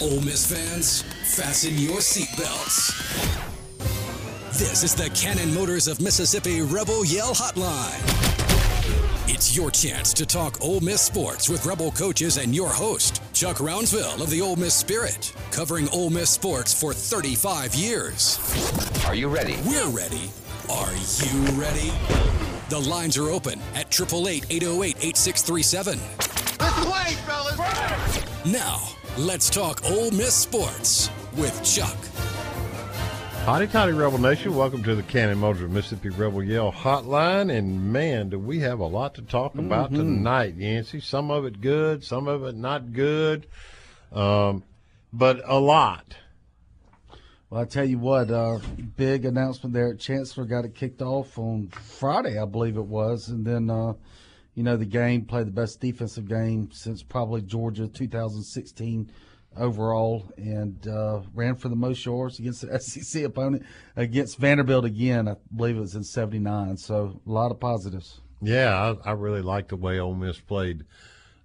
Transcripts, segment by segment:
Ole Miss fans, fasten your seatbelts. This is the Cannon Motors of Mississippi Rebel Yell Hotline. It's your chance to talk Ole Miss sports with Rebel coaches and your host, Chuck Rounsaville of the Ole Miss Spirit, covering Ole Miss sports for 35 years. Are you ready? We're ready. Are you ready? The lines are open at 888 808 8637. Let's play, fellas! Now, let's talk Ole Miss sports with Chuck. Hotty toddy Rebel Nation, welcome to the Cannon Motors of Mississippi Rebel Yell Hotline. And man, do we have a lot to talk about Mm-hmm. tonight, Yancy. Some of it good, some of it not good, um, but a lot. Well, I tell you what, uh, big announcement there at Chancellor got it kicked off on Friday, I believe it was, and then uh, you know the game played the best defensive game since probably Georgia 2016 overall, and uh, ran for the most yards against the SEC opponent against Vanderbilt again. I believe it was in '79. So a lot of positives. Yeah, I, I really like the way Ole Miss played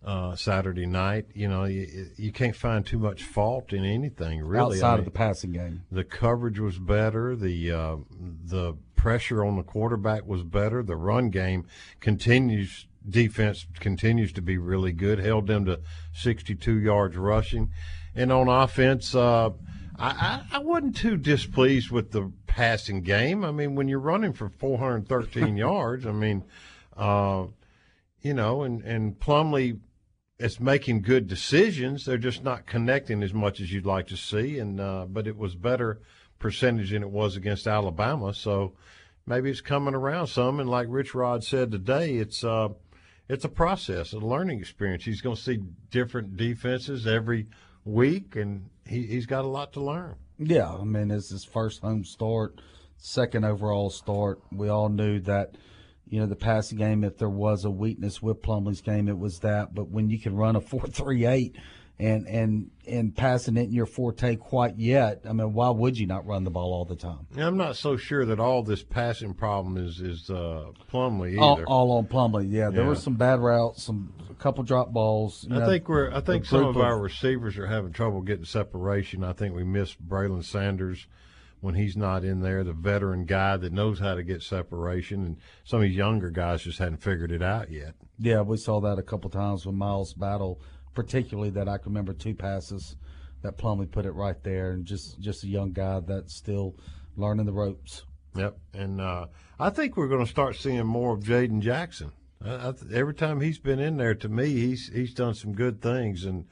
uh, Saturday night. You know, you, you can't find too much fault in anything really. outside I of the passing game. The coverage was better. The uh, the pressure on the quarterback was better. The run game continues. Defense continues to be really good. Held them to 62 yards rushing, and on offense, uh, I, I, I wasn't too displeased with the passing game. I mean, when you're running for 413 yards, I mean, uh, you know, and and Plumlee is making good decisions. They're just not connecting as much as you'd like to see. And uh, but it was better percentage than it was against Alabama. So maybe it's coming around some. And like Rich Rod said today, it's uh, it's a process, a learning experience. He's going to see different defenses every week, and he, he's got a lot to learn. Yeah, I mean, it's his first home start, second overall start. We all knew that, you know, the passing game, if there was a weakness with Plumlee's game, it was that. But when you can run a four-three-eight and and and passing it in your forte quite yet, I mean, why would you not run the ball all the time? And I'm not so sure that all this passing problem is is uh, Plumlee All, either. all on Plumlee, yeah. There Yeah. were some bad routes, some a couple drop balls. I know, think we're. I think some group of our receivers are having trouble getting separation. I think we miss Braylon Sanders when he's not in there, the veteran guy that knows how to get separation, and some of these younger guys just hadn't figured it out yet. Yeah, we saw that a couple times with Miles Battle, particularly that I can remember two passes that Plumlee put it right there, and just just a young guy that's still learning the ropes. Yep, and uh, I think we're going to start seeing more of Jaden Jackson. I, I, th- every time he's been in there, to me, he's he's done some good things, and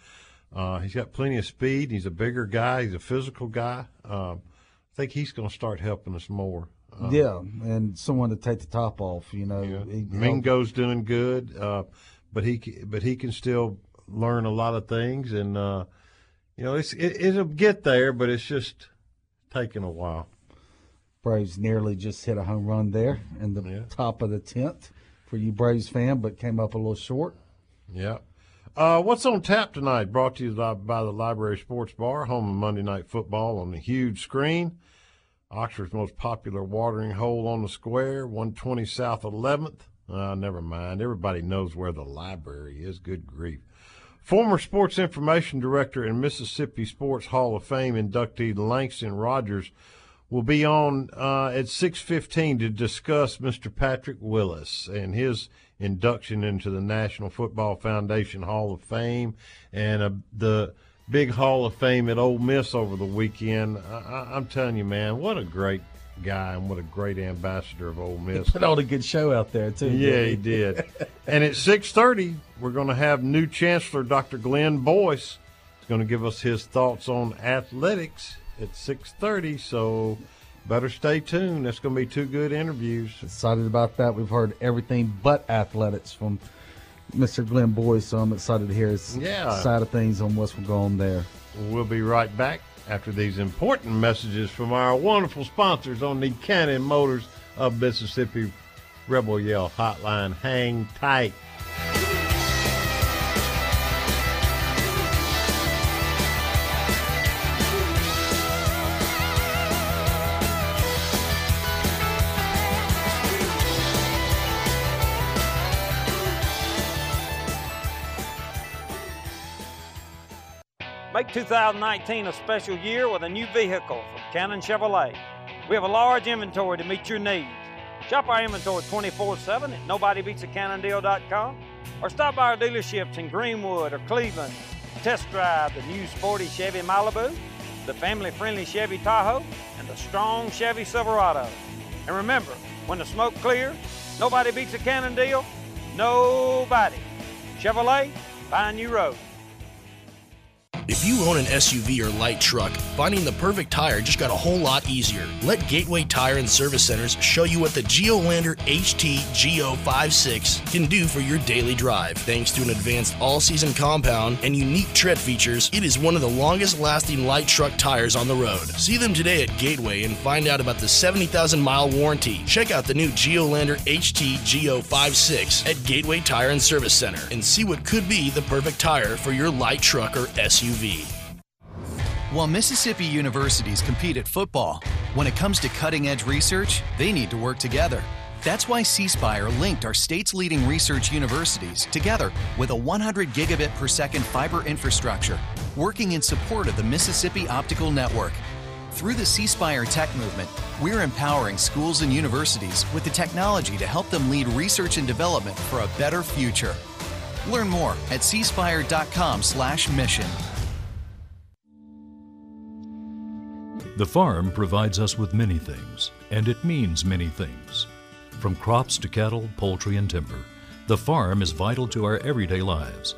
uh, he's got plenty of speed. He's a bigger guy. He's a physical guy. Uh, I think he's going to start helping us more. Uh, yeah, and someone to take the top off. You know, he- Mingo's doing good, uh, but he but he can still learn a lot of things, and uh, you know it's it, it'll get there, but it's just taking a while. Braves nearly just hit a home run there in the top of the tenth for you Braves fan, but came up a little short. Yeah. Uh, what's on tap tonight? Brought to you by by the Library Sports Bar, home of Monday Night Football on the huge screen. Oxford's most popular watering hole on the square, 120 South 11th. Uh, never mind. Everybody knows where the library is. Good grief. Former Sports Information Director and Mississippi Sports Hall of Fame inductee Langston Rogers will be on uh, at 6:15 to discuss Mr. Patrick Willis and his induction into the National Football Foundation Hall of Fame, and uh, the big Hall of Fame at Ole Miss over the weekend. I, I'm telling you, man, what a great guy and what a great ambassador of Ole Miss. Put on a good show out there too. Yeah, he did. and at six thirty, we're going to have new Chancellor Dr. Glenn Boyce. He's going to give us his thoughts on athletics at six thirty. So better stay tuned. That's going to be two good interviews. Excited about that. We've heard everything but athletics from Mr. Glenn Boyce, so I'm excited to hear his Yeah. side of things on what's going on there. We'll be right back after these important messages from our wonderful sponsors on the Cannon Motors of Mississippi Rebel Yell Hotline. Hang tight. 2019 a special year with a new vehicle from Cannon Chevrolet. We have a large inventory to meet your needs. Shop our inventory 24 7 at nobodybeatsacannondeal.com or stop by our dealerships in Greenwood or Cleveland. Test drive the new sporty Chevy Malibu, the family friendly Chevy Tahoe, and the strong Chevy Silverado. And remember, when the smoke clears, nobody beats a Cannon deal. Nobody. Chevrolet, find new road. If you own an SUV or light truck, finding the perfect tire just got a whole lot easier. Let Gateway Tire and Service Centers show you what the Geolandar HT G056 can do for your daily drive. Thanks to an advanced all-season compound and unique tread features, it is one of the longest-lasting light truck tires on the road. See them today at Gateway and find out about the 70,000-mile warranty. Check out the new Geolandar HT G056 at Gateway Tire and Service Center and see what could be the perfect tire for your light truck or SUV. While Mississippi universities compete at football, when it comes to cutting edge research, they need to work together. That's why C Spire linked our state's leading research universities together with a 100 gigabit per second fiber infrastructure, working in support of the Mississippi Optical Network. Through the C Spire Tech Movement, we're empowering schools and universities with the technology to help them lead research and development for a better future. Learn more at cspire.com/mission. The farm provides us with many things, and it means many things. From crops to cattle, poultry, and timber, the farm is vital to our everyday lives.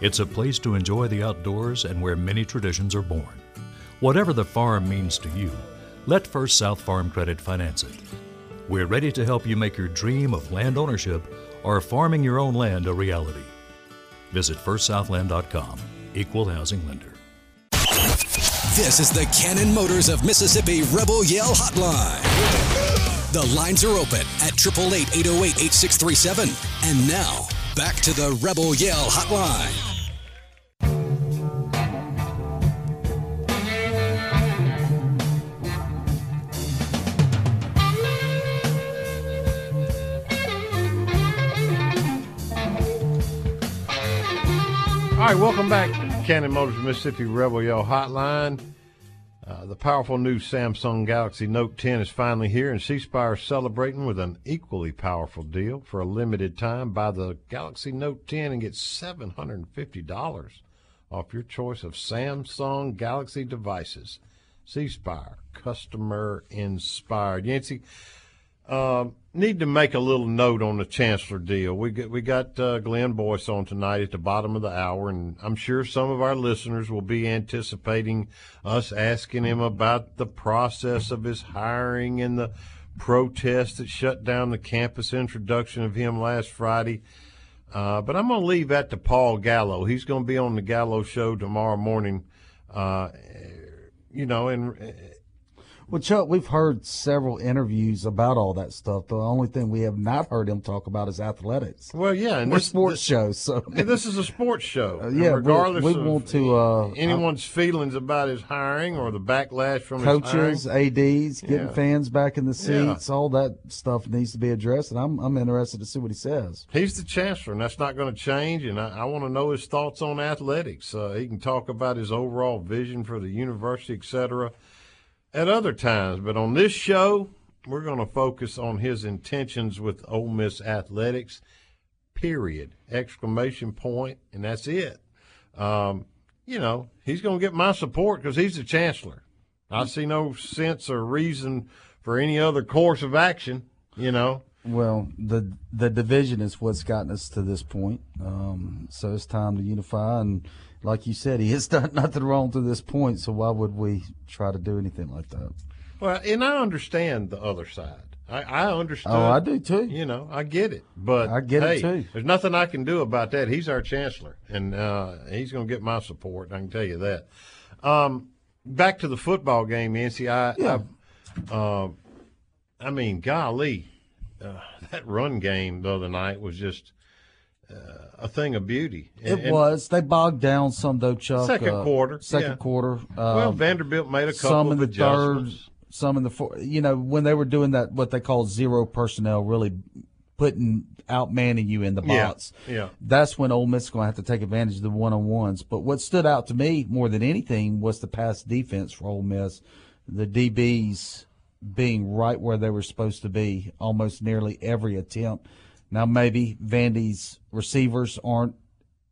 It's a place to enjoy the outdoors and where many traditions are born. Whatever the farm means to you, let First South Farm Credit finance it. We're ready to help you make your dream of land ownership or farming your own land a reality. Visit firstsouthland.com, equal housing lender. This is the Cannon Motors of Mississippi Rebel Yell Hotline. The lines are open at 888 808 8637. And now, back to the Rebel Yell Hotline. All right, welcome back. Cannon Motors Mississippi Rebel Yell Hotline. Uh, the powerful new Samsung Galaxy Note 10 is finally here, and C Spire is celebrating with an equally powerful deal. For a limited time, buy the Galaxy Note 10 and get $750 off your choice of Samsung Galaxy devices. C Spire, customer inspired. Yancy, um, need to make a little note on the Chancellor deal. We got, we got uh, Glenn Boyce on tonight at the bottom of the hour, and I'm sure some of our listeners will be anticipating us asking him about the process of his hiring and the protest that shut down the campus introduction of him last Friday. Uh, but I'm going to leave that to Paul Gallo. He's going to be on the Gallo show tomorrow morning. Uh, you know, and Well, Chuck, we've heard several interviews about all that stuff. The only thing we have not heard him talk about is athletics. well, yeah, and We're this, sports this- shows, so this is a sports show. Uh, yeah, we- regardless we of want to, uh, anyone's feelings about his hiring or the backlash from his coaches, ads, getting Yeah. fans back in the Yeah. seats, all that stuff needs to be addressed, and I'm I'm interested to see what he says. He's the chancellor, and that's not going to change. And I, I want to know his thoughts on athletics. Uh, he can talk about his overall vision for the university, et cetera, at other times. But on this show, we're going to focus on his intentions with Ole Miss athletics. period, exclamation point, and that's it. Um, you know, he's going to get my support because he's the chancellor. I see no sense or reason for any other course of action. You know. Well, the the division is what's gotten us to this point. Um, so it's time to unify. And like you said, he has done nothing wrong to this point. So why would we try to do anything like that? Well, and I understand the other side. I, I understand. Oh, I do too. You know, I get it. But I get hey, it too. There's nothing I can do about that. He's our chancellor, and uh, he's going to get my support. I can tell you that. Um, back to the football game, Yancy. I, Yeah. I, uh, I mean, golly, uh, that run game the other night was just uh, a thing of beauty. It And- and- was. They bogged down some though, Chuck. Second uh, quarter, Second yeah. quarter. Well, um, Vanderbilt made a couple some in the third, some in the fourth. You know, when they were doing that, what they call zero personnel, really putting outmanning you in the Yeah, box. yeah. That's when Ole Miss is going to have to take advantage of the one on ones. But what stood out to me more than anything was the pass defense for Ole Miss. The DBs being right where they were supposed to be almost nearly every attempt. Now maybe Vandy's receivers aren't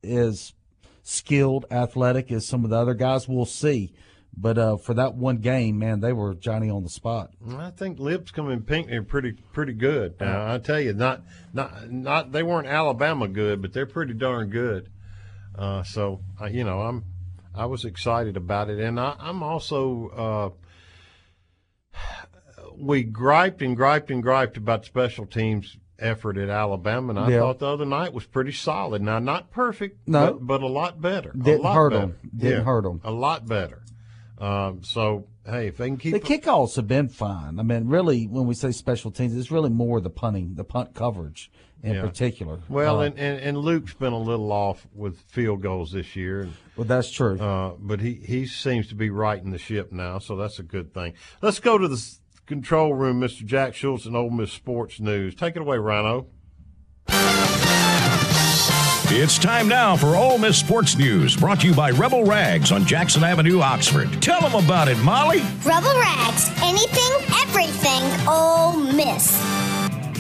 as skilled, athletic as some of the other guys. We'll see. But uh, for that one game, man, they were Johnny on the spot. I think Lipscomb and Pinkney are pretty pretty good. I tell you, not not not they weren't Alabama good, but they're pretty darn good. Uh, so you know, I'm I was excited about it, and I, I'm also uh, we griped and griped and griped about special teams effort at Alabama, and I Yeah. thought the other night was pretty solid. Now not perfect, No. but, but a lot better. a Didn't lot hurt better. 'em. Didn't Yeah, hurt 'em. A lot better. Um, so hey, if they can keep The kickoffs have been fine. I mean, really, when we say special teams, it's really more the punting, the punt coverage in Yeah. particular. Well, Uh, and, and, and Luke's been a little off with field goals this year. And, well, that's true. uh, but he, he seems to be righting the ship now, so that's a good thing. Let's go to the control room, Mr. Jack Schultz and Ole Miss Sports News. Take it away, Rhino. It's time now for Ole Miss Sports News, brought to you by Rebel Rags on Jackson Avenue, Oxford. Tell them about it, Molly. Rebel Rags, anything, everything, Ole Miss.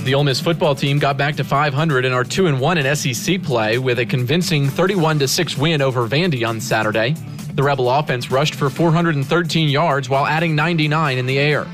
The Ole Miss football team got back to 500 and are 2 and 1 in SEC play with a convincing 31 6 win over Vandy on Saturday. The Rebel offense rushed for 413 yards while adding 99 in the air.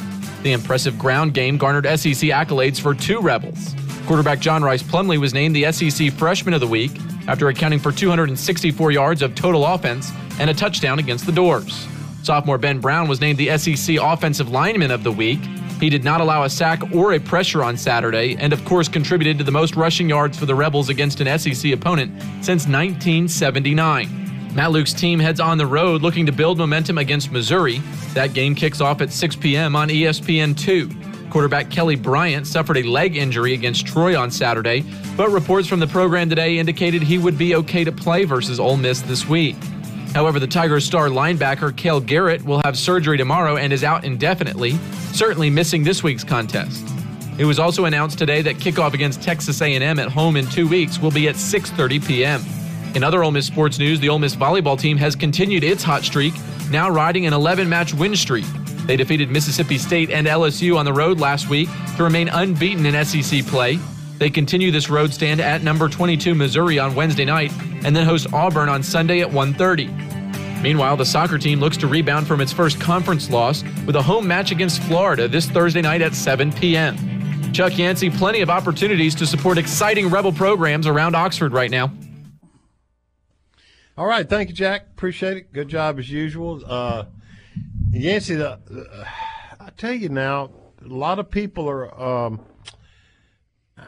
The impressive ground game garnered SEC accolades for two Rebels. Quarterback John Rhys Plumlee was named the SEC Freshman of the Week after accounting for 264 yards of total offense and a touchdown against the Dores. Sophomore Ben Brown was named the SEC Offensive Lineman of the Week. He did not allow a sack or a pressure on Saturday, and of course contributed to the most rushing yards for the Rebels against an SEC opponent since 1979. Matt Luke's team heads on the road looking to build momentum against Missouri. That game kicks off at 6 p.m. on E ESPN2. Quarterback Kelly Bryant suffered a leg injury against Troy on Saturday, but reports from the program today indicated he would be okay to play versus Ole Miss this week. However, the Tigers star linebacker Cale Garrett will have surgery tomorrow and is out indefinitely, certainly missing this week's contest. It was also announced today that kickoff against Texas A&M at home in 2 weeks will be at 6:30 p.m. In other Ole Miss sports news, the Ole Miss volleyball team has continued its hot streak, now riding an 11-match win streak. They defeated Mississippi State and LSU on the road last week to remain unbeaten in SEC play. They continue this road stand at number 22 Missouri on Wednesday night and then host Auburn on Sunday at 1:30. Meanwhile, the soccer team looks to rebound from its first conference loss with a home match against Florida this Thursday night at 7 p.m. Chuck Yancy, plenty of opportunities to support exciting Rebel programs around Oxford right now. All right, thank you, Jack. Appreciate it. Good job as usual. Uh, Yancy, the, uh, I tell you now, a lot of people are. Um,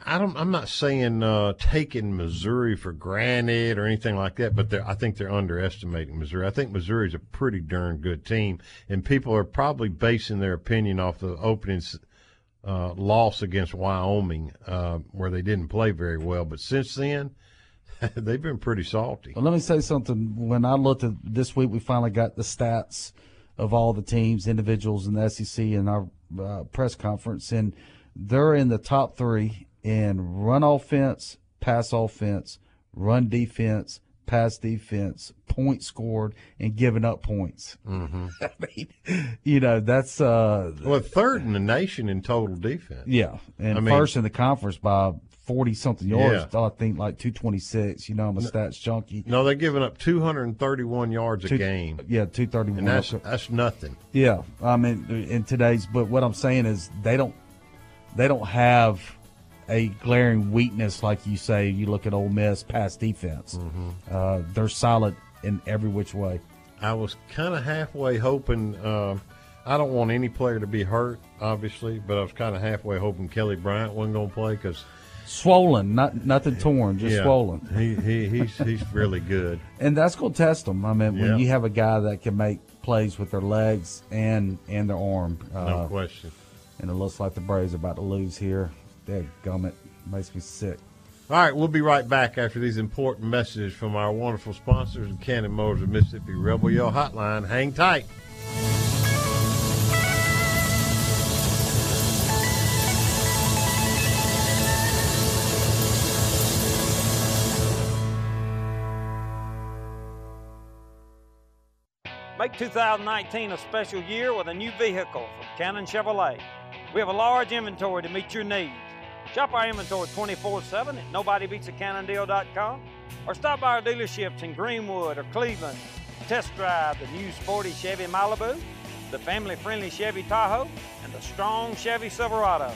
I don't. I'm not saying uh, taking Missouri for granted or anything like that, but I think they're underestimating Missouri. I think Missouri's a pretty darn good team, and people are probably basing their opinion off the opening uh, loss against Wyoming, uh, where they didn't play very well. But since then, they've been pretty salty. Well, let me say something. When I looked at this week, we finally got the stats of all the teams, individuals in the SEC in our uh, press conference, and they're in the top three in run offense, pass offense, run defense, pass defense, points scored, and giving up points. Mm-hmm. I mean, you know, that's uh, well third in the nation in total defense. Yeah, and I mean- first in the conference by forty something yards. Yeah. I think like two twenty six. You know, I'm a stats junkie. No, they're giving up 231 yards a game, Yeah, two thirty one. and that's that's nothing. Yeah, I mean, in today's, but what I'm saying is they don't, they don't have a glaring weakness like you say. You look at Ole Miss pass defense; Mm-hmm. uh, they're solid in every which way. I was kind of halfway hoping. Um, I don't want any player to be hurt, obviously, but I was kind of halfway hoping Kelly Bryant wasn't going to play because Swollen, not nothing torn, just yeah, swollen. He, he he's he's really good. and that's going to test them. I mean, Yeah. when you have a guy that can make plays with their legs and and their arm, uh, No question. And it looks like the Braves are about to lose here. That gummit makes me sick. All right, we'll be right back after these important messages from our wonderful sponsors, Cannon Motors of Mississippi Rebel Yell Hotline. Hang tight. Make 2019 a special year with a new vehicle from Cannon Chevrolet. We have a large inventory to meet your needs. Shop our inventory 24 7 at nobodybeatsacannondeal.com or stop by our dealerships in Greenwood or Cleveland. Test drive the new sporty Chevy Malibu, the family friendly Chevy Tahoe, and the strong Chevy Silverado.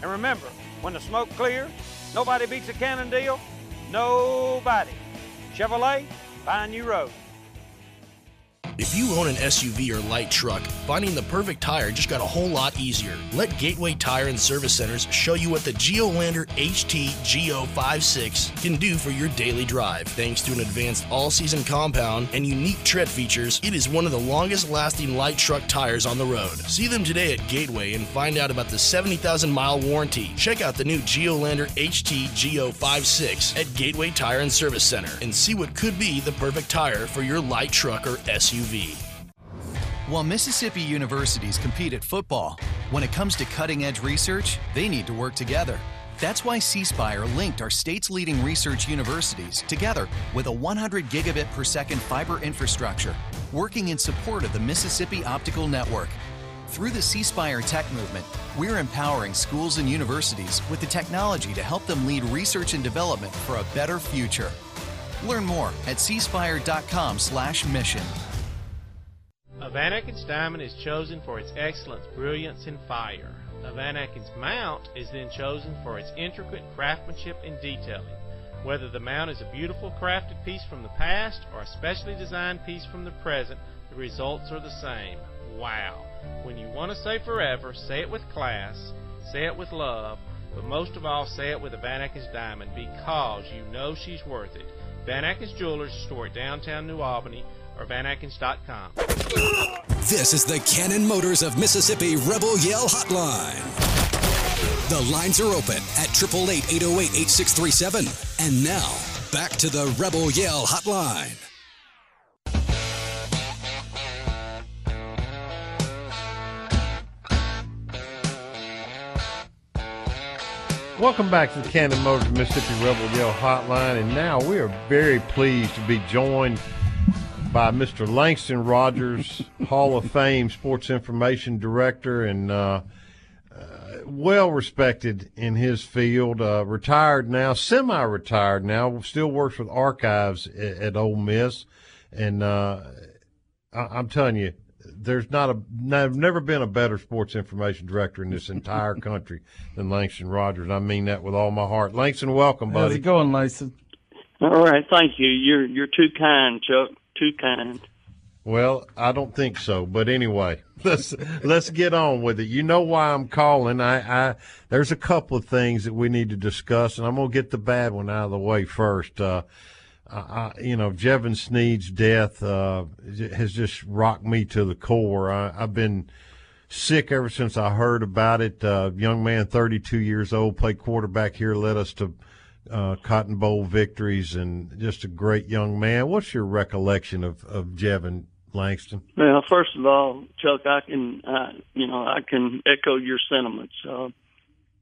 And remember, when the smoke clears, nobody beats a Cannon deal. Nobody. Chevrolet, find new road. If you own an SUV or light truck, finding the perfect tire just got a whole lot easier. Let Gateway Tire and Service Centers show you what the Geolandar HT G056 can do for your daily drive. Thanks to an advanced all-season compound and unique tread features, it is one of the longest-lasting light truck tires on the road. See them today at Gateway and find out about the 70,000-mile warranty. Check out the new Geolandar HT G056 at Gateway Tire and Service Center and see what could be the perfect tire for your light truck or SUV. While Mississippi universities compete at football, when it comes to cutting edge research, they need to work together. That's why C Spire linked our state's leading research universities together with a 100 gigabit per second fiber infrastructure, working in support of the Mississippi Optical Network. Through the C Spire Tech Movement, we're empowering schools and universities with the technology to help them lead research and development for a better future. Learn more at cspire.com/mission. A Van diamond is chosen for its excellence, brilliance, and fire. A Van mount is then chosen for its intricate craftsmanship and detailing. Whether the mount is a beautiful crafted piece from the past or a specially designed piece from the present, the results are the same. Wow! When you want to say forever, say it with class, say it with love, but most of all, say it with a Van diamond because you know she's worth it. Van Jewelers, store at downtown New Albany or vanatkins.com. This is the Cannon Motors of Mississippi Rebel Yell Hotline. The lines are open at 888 808 8637. And now, back to the Rebel Yell Hotline. Welcome back to the Cannon Motors Mississippi Rebel Yell Hotline, and now we are very pleased to be joined by Mr. Langston Rogers, Hall of Fame Sports Information Director, and uh, uh, well respected in his field. Uh, retired now, semi-retired now, still works with archives at, at Ole Miss, and uh, I, I'm telling you, there's not a I've never been a better sports information director in this entire country than Langston Rogers. I mean that with all my heart. Langston, welcome, buddy. How's it going, Langston? All right, thank you. You're you're too kind, Chuck. Too kind. Well, I don't think so, but anyway, let's let's get on with it. You know why I'm calling. I, I there's a couple of things that we need to discuss, and I'm gonna get the bad one out of the way first. Uh, I, you know, Jevan Snead's death uh, has just rocked me to the core. I, I've been sick ever since I heard about it. Uh, young man, 32 years old, played quarterback here, led us to uh, Cotton Bowl victories, and just a great young man. What's your recollection of of Jevan Langston? Well, first of all, Chuck, I can, uh, you know, I can echo your sentiments. Uh,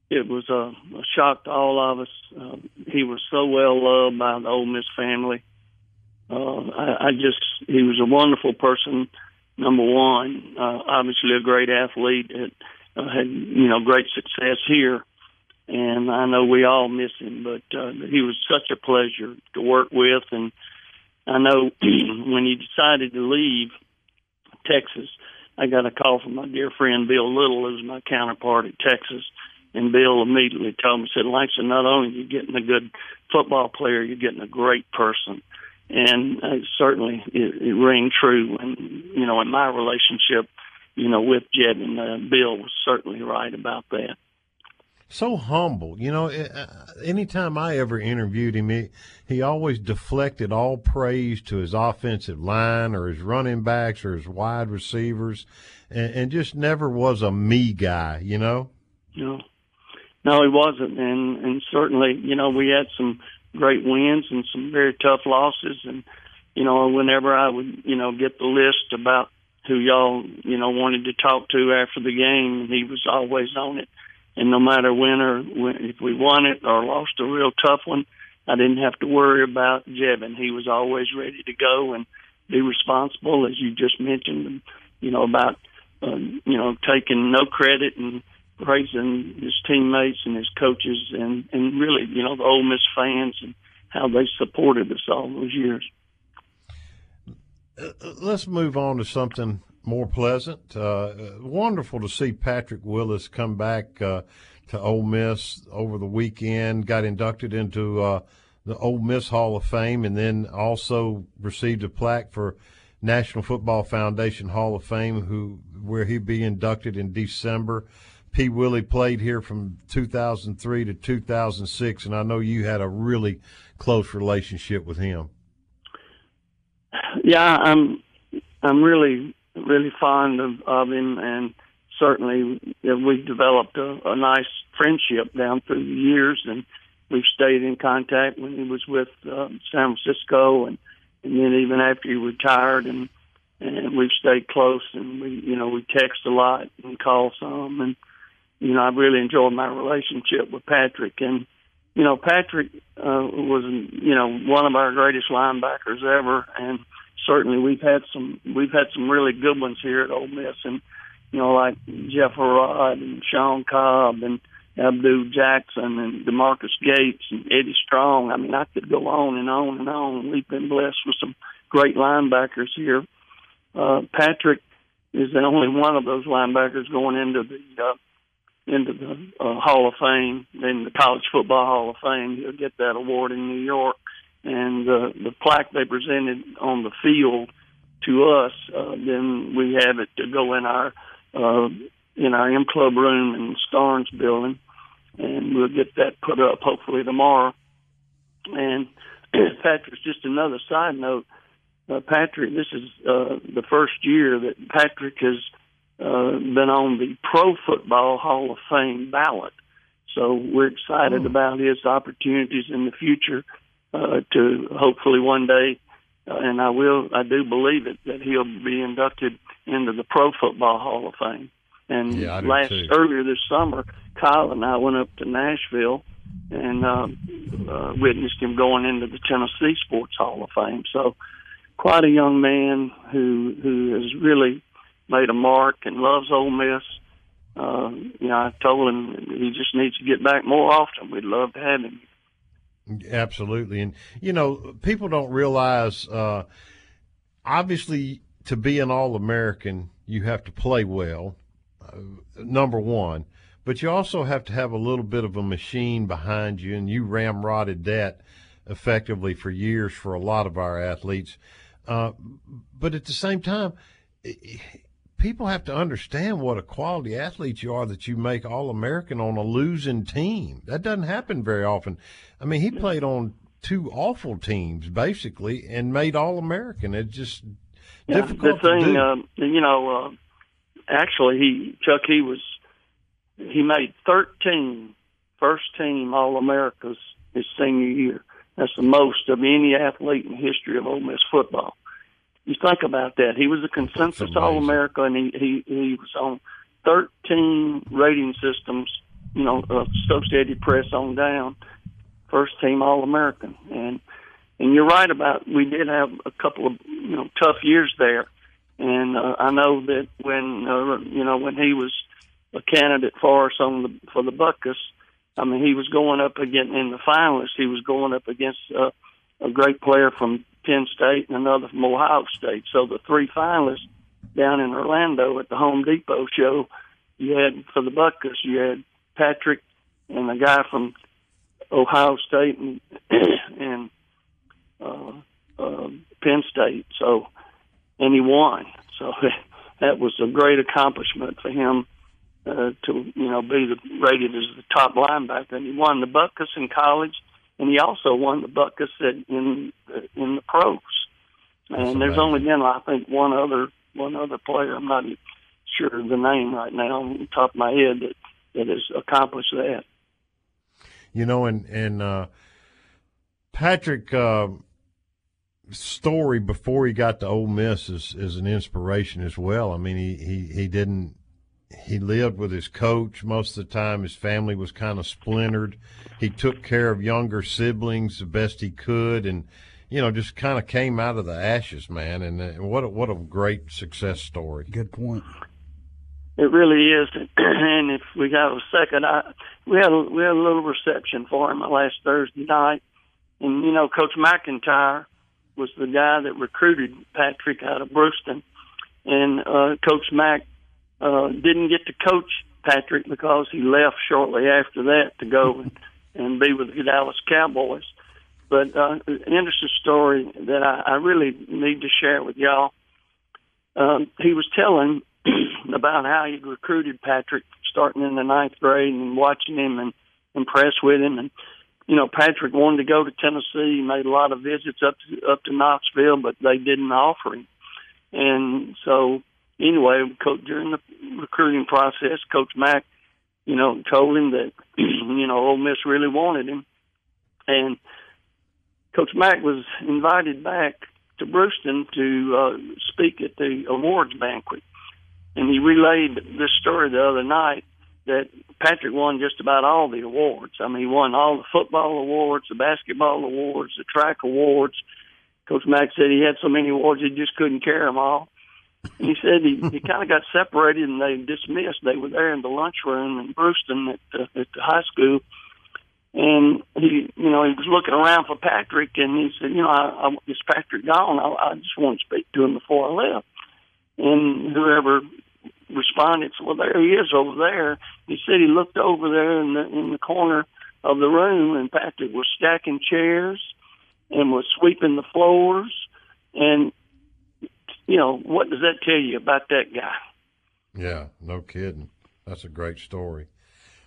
it was a, a shock to all of us. Uh, he was so well loved by the Ole Miss family, Uh, I, I just he was a wonderful person. Number one, uh, obviously a great athlete. That, uh, had you know great success here, and I know we all miss him. But uh, he was such a pleasure to work with, and I know when he decided to leave Texas, I got a call from my dear friend Bill Little, who's my counterpart at Texas, and Bill immediately told me, said, Langston, not only are you getting a good football player, you're getting a great person. And uh, certainly it, it rang true. And, you know, in my relationship, you know, with Jed and uh, Bill was certainly right about that. So humble, you know. Uh, anytime I ever interviewed him, he, he always deflected all praise to his offensive line or his running backs or his wide receivers, and, and just never was a me guy, you know. No, no, he wasn't, and and certainly, you know, we had some great wins and some very tough losses, and you know, whenever I would, you know, get the list about who y'all, you know, wanted to talk to after the game, he was always on it. And no matter when or when, if we won it or lost a real tough one, I didn't have to worry about Jevan. He was always ready to go and be responsible, as you just mentioned, you know, about, um, you know, taking no credit and praising his teammates and his coaches and and really you know the Ole Miss fans and how they supported us all those years. Uh, let's move on to something more pleasant. Uh, wonderful to see Patrick Willis come back uh, to Ole Miss over the weekend. Got inducted into uh, the Ole Miss Hall of Fame, and then also received a plaque for National Football Foundation Hall of Fame, who where he'd be inducted in December. P. Willie played here from 2003 to 2006, and I know you had a really close relationship with him. Yeah, I'm I'm really really fond of, of him, and certainly we've developed a, a nice friendship down through the years, and we've stayed in contact when he was with uh, San Francisco, and and then even after he retired, and and we've stayed close, and we you know we text a lot and call some, and you know, I really enjoyed my relationship with Patrick. And, you know, Patrick uh, was, you know, one of our greatest linebackers ever. And certainly we've had some, we've had some really good ones here at Ole Miss. And, you know, like Jeff Herrod and Shawn Cobb and Abdul Jackson and Demarcus Gates and Eddie Strong. I mean, I could go on and on and on. We've been blessed with some great linebackers here. Uh, Patrick is the only one of those linebackers going into the uh, into the uh, Hall of Fame, in the College Football Hall of Fame. He'll get that award in New York, and uh, the plaque they presented on the field to us, uh, then we have it to go in our uh, in our M Club room in Starnes building, and we'll get that put up hopefully tomorrow. And Patrick's just another side note. Uh, Patrick, this is uh, the first year that Patrick has uh, been on the Pro Football Hall of Fame ballot. So we're excited mm. about his opportunities in the future uh, to hopefully one day, uh, and I will, I do believe it, that he'll be inducted into the Pro Football Hall of Fame. And yeah, last earlier this summer, Kyle and I went up to Nashville and uh, uh, witnessed him going into the Tennessee Sports Hall of Fame. So, quite a young man who who has really made a mark and loves Ole Miss. Uh, you know, I told him he just needs to get back more often. We'd love to have him. Absolutely, and you know, people don't realize. Uh, obviously, to be an All American, you have to play well. Uh, number one, but you also have to have a little bit of a machine behind you, and you ramrodded that effectively for years for a lot of our athletes. Uh, but at the same time, people have to understand what a quality athlete you are that you make all American on a losing team. That doesn't happen very often. I mean, he played on two awful teams basically and made all American. It's just yeah, difficult the thing. Uh, you know, uh, actually, he Chuck he was he made 13 first team All Americas his senior year. That's the most of any athlete in the history of Ole Miss football. You think about that. He was a consensus All America, and he, he he was on 13 rating systems. You know, uh, Associated Press on down, first team All American, and and you're right about we did have a couple of you know tough years there, and uh, I know that when uh, you know when he was a candidate for us on the for the Butkus, I mean he was going up against in the finalists. He was going up against uh, a great player from Penn State and another from Ohio State. So the three finalists down in Orlando at the Home Depot show, you had for the Butkus, you had Patrick and a guy from Ohio State and and uh, uh, Penn State. So, and he won. So that was a great accomplishment for him uh, to you know be the, rated as the top linebacker. And he won the Butkus in college, and he also won the Butkus in in, in the pros. And there's only been I think one other one other player. I'm not sure of the name right now on the top of my head that that has accomplished that. You know, and and uh, Patrick uh, story before he got to Ole Miss is, is an inspiration as well. I mean, he, he, he didn't he lived with his coach most of the time. His family was kind of splintered. He took care of younger siblings the best he could, and you know, just kind of came out of the ashes, man. And uh, what a, what a great success story. Good point. It really is. And if we got a second, I, we had a, we had a little reception for him last Thursday night, and you know, Coach McIntyre was the guy that recruited Patrick out of Brewston, and uh, Coach Mack uh, didn't get to coach Patrick because he left shortly after that to go and, and be with the Dallas Cowboys. But uh, an interesting story that I, I really need to share with y'all. Um, he was telling about how he'd recruited Patrick starting in the ninth grade and watching him and impressed with him and you know, Patrick wanted to go to Tennessee. He made a lot of visits up to up to Knoxville, but they didn't offer him. And so, anyway, coach, during the recruiting process, Coach Mack, you know, told him that you know Ole Miss really wanted him, and Coach Mack was invited back to Brewston to uh, speak at the awards banquet, and he relayed this story the other night that Patrick won just about all the awards. I mean, he won all the football awards, the basketball awards, the track awards. Coach Mack said he had so many awards he just couldn't carry them all. He said he, he kind of got separated and they dismissed. They were there in the lunchroom in Brewston at the, at the high school. And he, you know, he was looking around for Patrick, and he said, "You know, I, I, is Patrick gone? I, I just want to speak to him before I left." And whoever responded, well, there he is over there. He said he looked over there in the in the corner of the room, and Patrick was stacking chairs and was sweeping the floors. And you know, what does that tell you about that guy? Yeah, no kidding. That's a great story,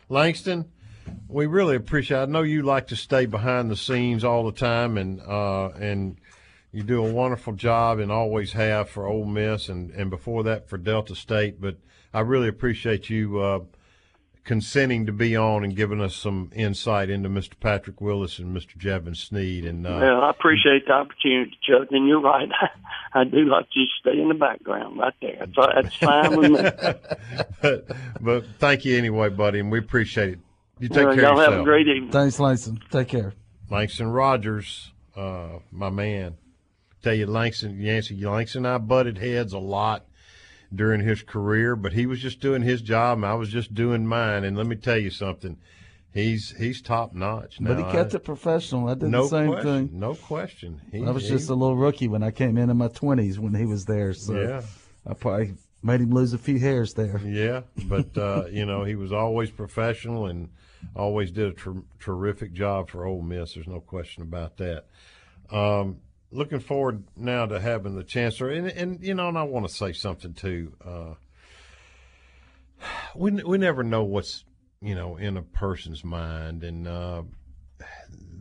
Langston. We really appreciate. I know you like to stay behind the scenes all the time, and uh, and you do a wonderful job and always have for Ole Miss and, and before that for Delta State. But I really appreciate you uh, consenting to be on and giving us some insight into Mr. Patrick Willis and Mr. Jevan Snead. And uh, well, I appreciate the opportunity, Chuck. And you're right. I do like to stay in the background right there. That's, that's fine with me. but, but thank you anyway, buddy, and we appreciate it. You take well, care y'all of yourself. have a great evening. Thanks, Langston. Take care. Langston Rogers, uh, my man. Tell you, Langston, Yancy, Langston and I butted heads a lot during his career, but he was just doing his job, and I was just doing mine. And let me tell you something, he's he's top notch. But he kept it professional. I did no the same question, thing. No question. He, I was he- just a little rookie when I came in in my twenties when he was there. So Yeah. I probably made him lose a few hairs there. Yeah, but uh, you know he was always professional and always did a ter- terrific job for Ole Miss. There's no question about that. Um, looking forward now to having the chancellor, and, and you know, and I want to say something too. Uh, we we never know what's you know in a person's mind, and uh,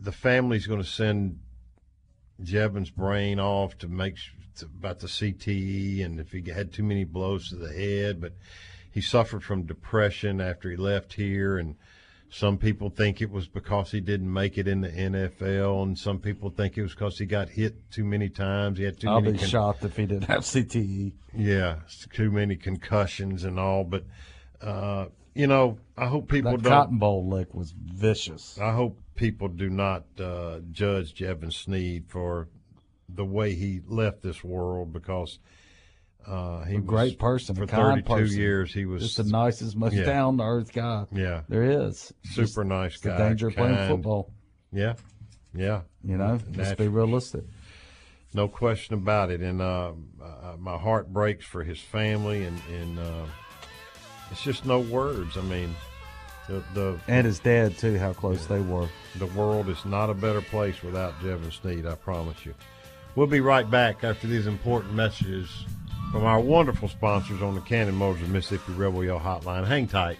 the family's going to send Jevan's brain off to make about the CTE and if he had too many blows to the head, but he suffered from depression after he left here and some people think it was because he didn't make it in the NFL, and some people think it was because he got hit too many times. He had too I'll many. be shocked if he didn't have. CTE. Yeah, too many concussions and all. But uh, you know, I hope people That don't. Cotton Bowl lick was vicious. I hope people do not uh, judge Jevan Snead for the way he left this world because uh, he a great person, for a kind 32 person. years. He was just the nicest, most yeah. down to earth guy. Yeah, there is super Just nice it's the guy. danger of playing football. Yeah, yeah. You know, let's be realistic. No question about it. And uh, uh, my heart breaks for his family, and, and uh, it's just no words. I mean, the, the And his dad too. How close they were. the world is not a better place without Jevan Snead, I promise you. We'll be right back after these important messages from our wonderful sponsors on the Cannon Motors Mississippi Rebel Yell Hotline. Hang tight.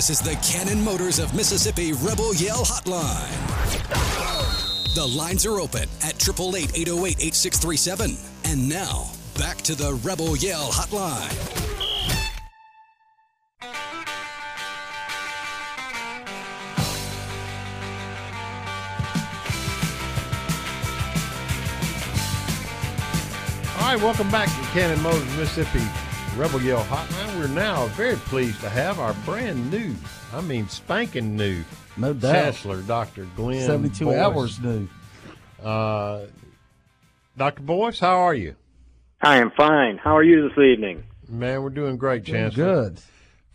This is the Cannon Motors of Mississippi Rebel Yell Hotline. The lines are open at 888 808 8637. And now, back to the Rebel Yell Hotline. All right, welcome back to Cannon Motors Mississippi Rebel Yell Hotline. We're now very pleased to have our brand new, I mean spanking new, no doubt, Chancellor Dr. Glenn. 72 Boyce. hours new. Uh, Dr. Boyce, how are you? I am fine. How are you this evening? Man, we're doing great, Doing Chancellor. good.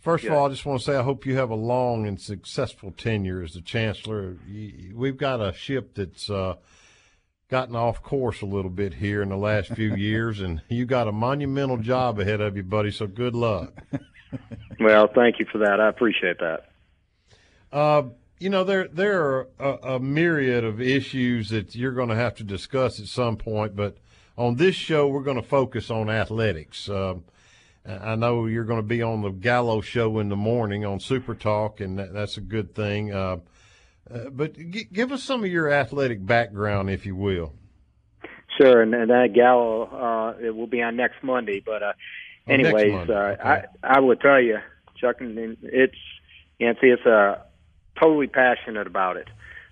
First Good. of all, I just want to say I hope you have a long and successful tenure as the chancellor. We've got a ship that's uh, gotten off course a little bit here in the last few years, and you got a monumental job ahead of you, buddy. So good luck. Well, thank you for that. I appreciate that. Uh, you know, there there are a, a myriad of issues that you're going to have to discuss at some point, but on this show, we're going to focus on athletics. Um I know you're going to be on the Gallo show in the morning on Super Talk, and that, that's a good thing. Uh, uh, but g- give us some of your athletic background, if you will. Sure, and, and that Gallo, uh, it will be on next Monday. But uh, Oh, anyways, Monday, uh, okay. I I would tell you, Chuck, and and it's Yancy, it's uh, totally passionate about it.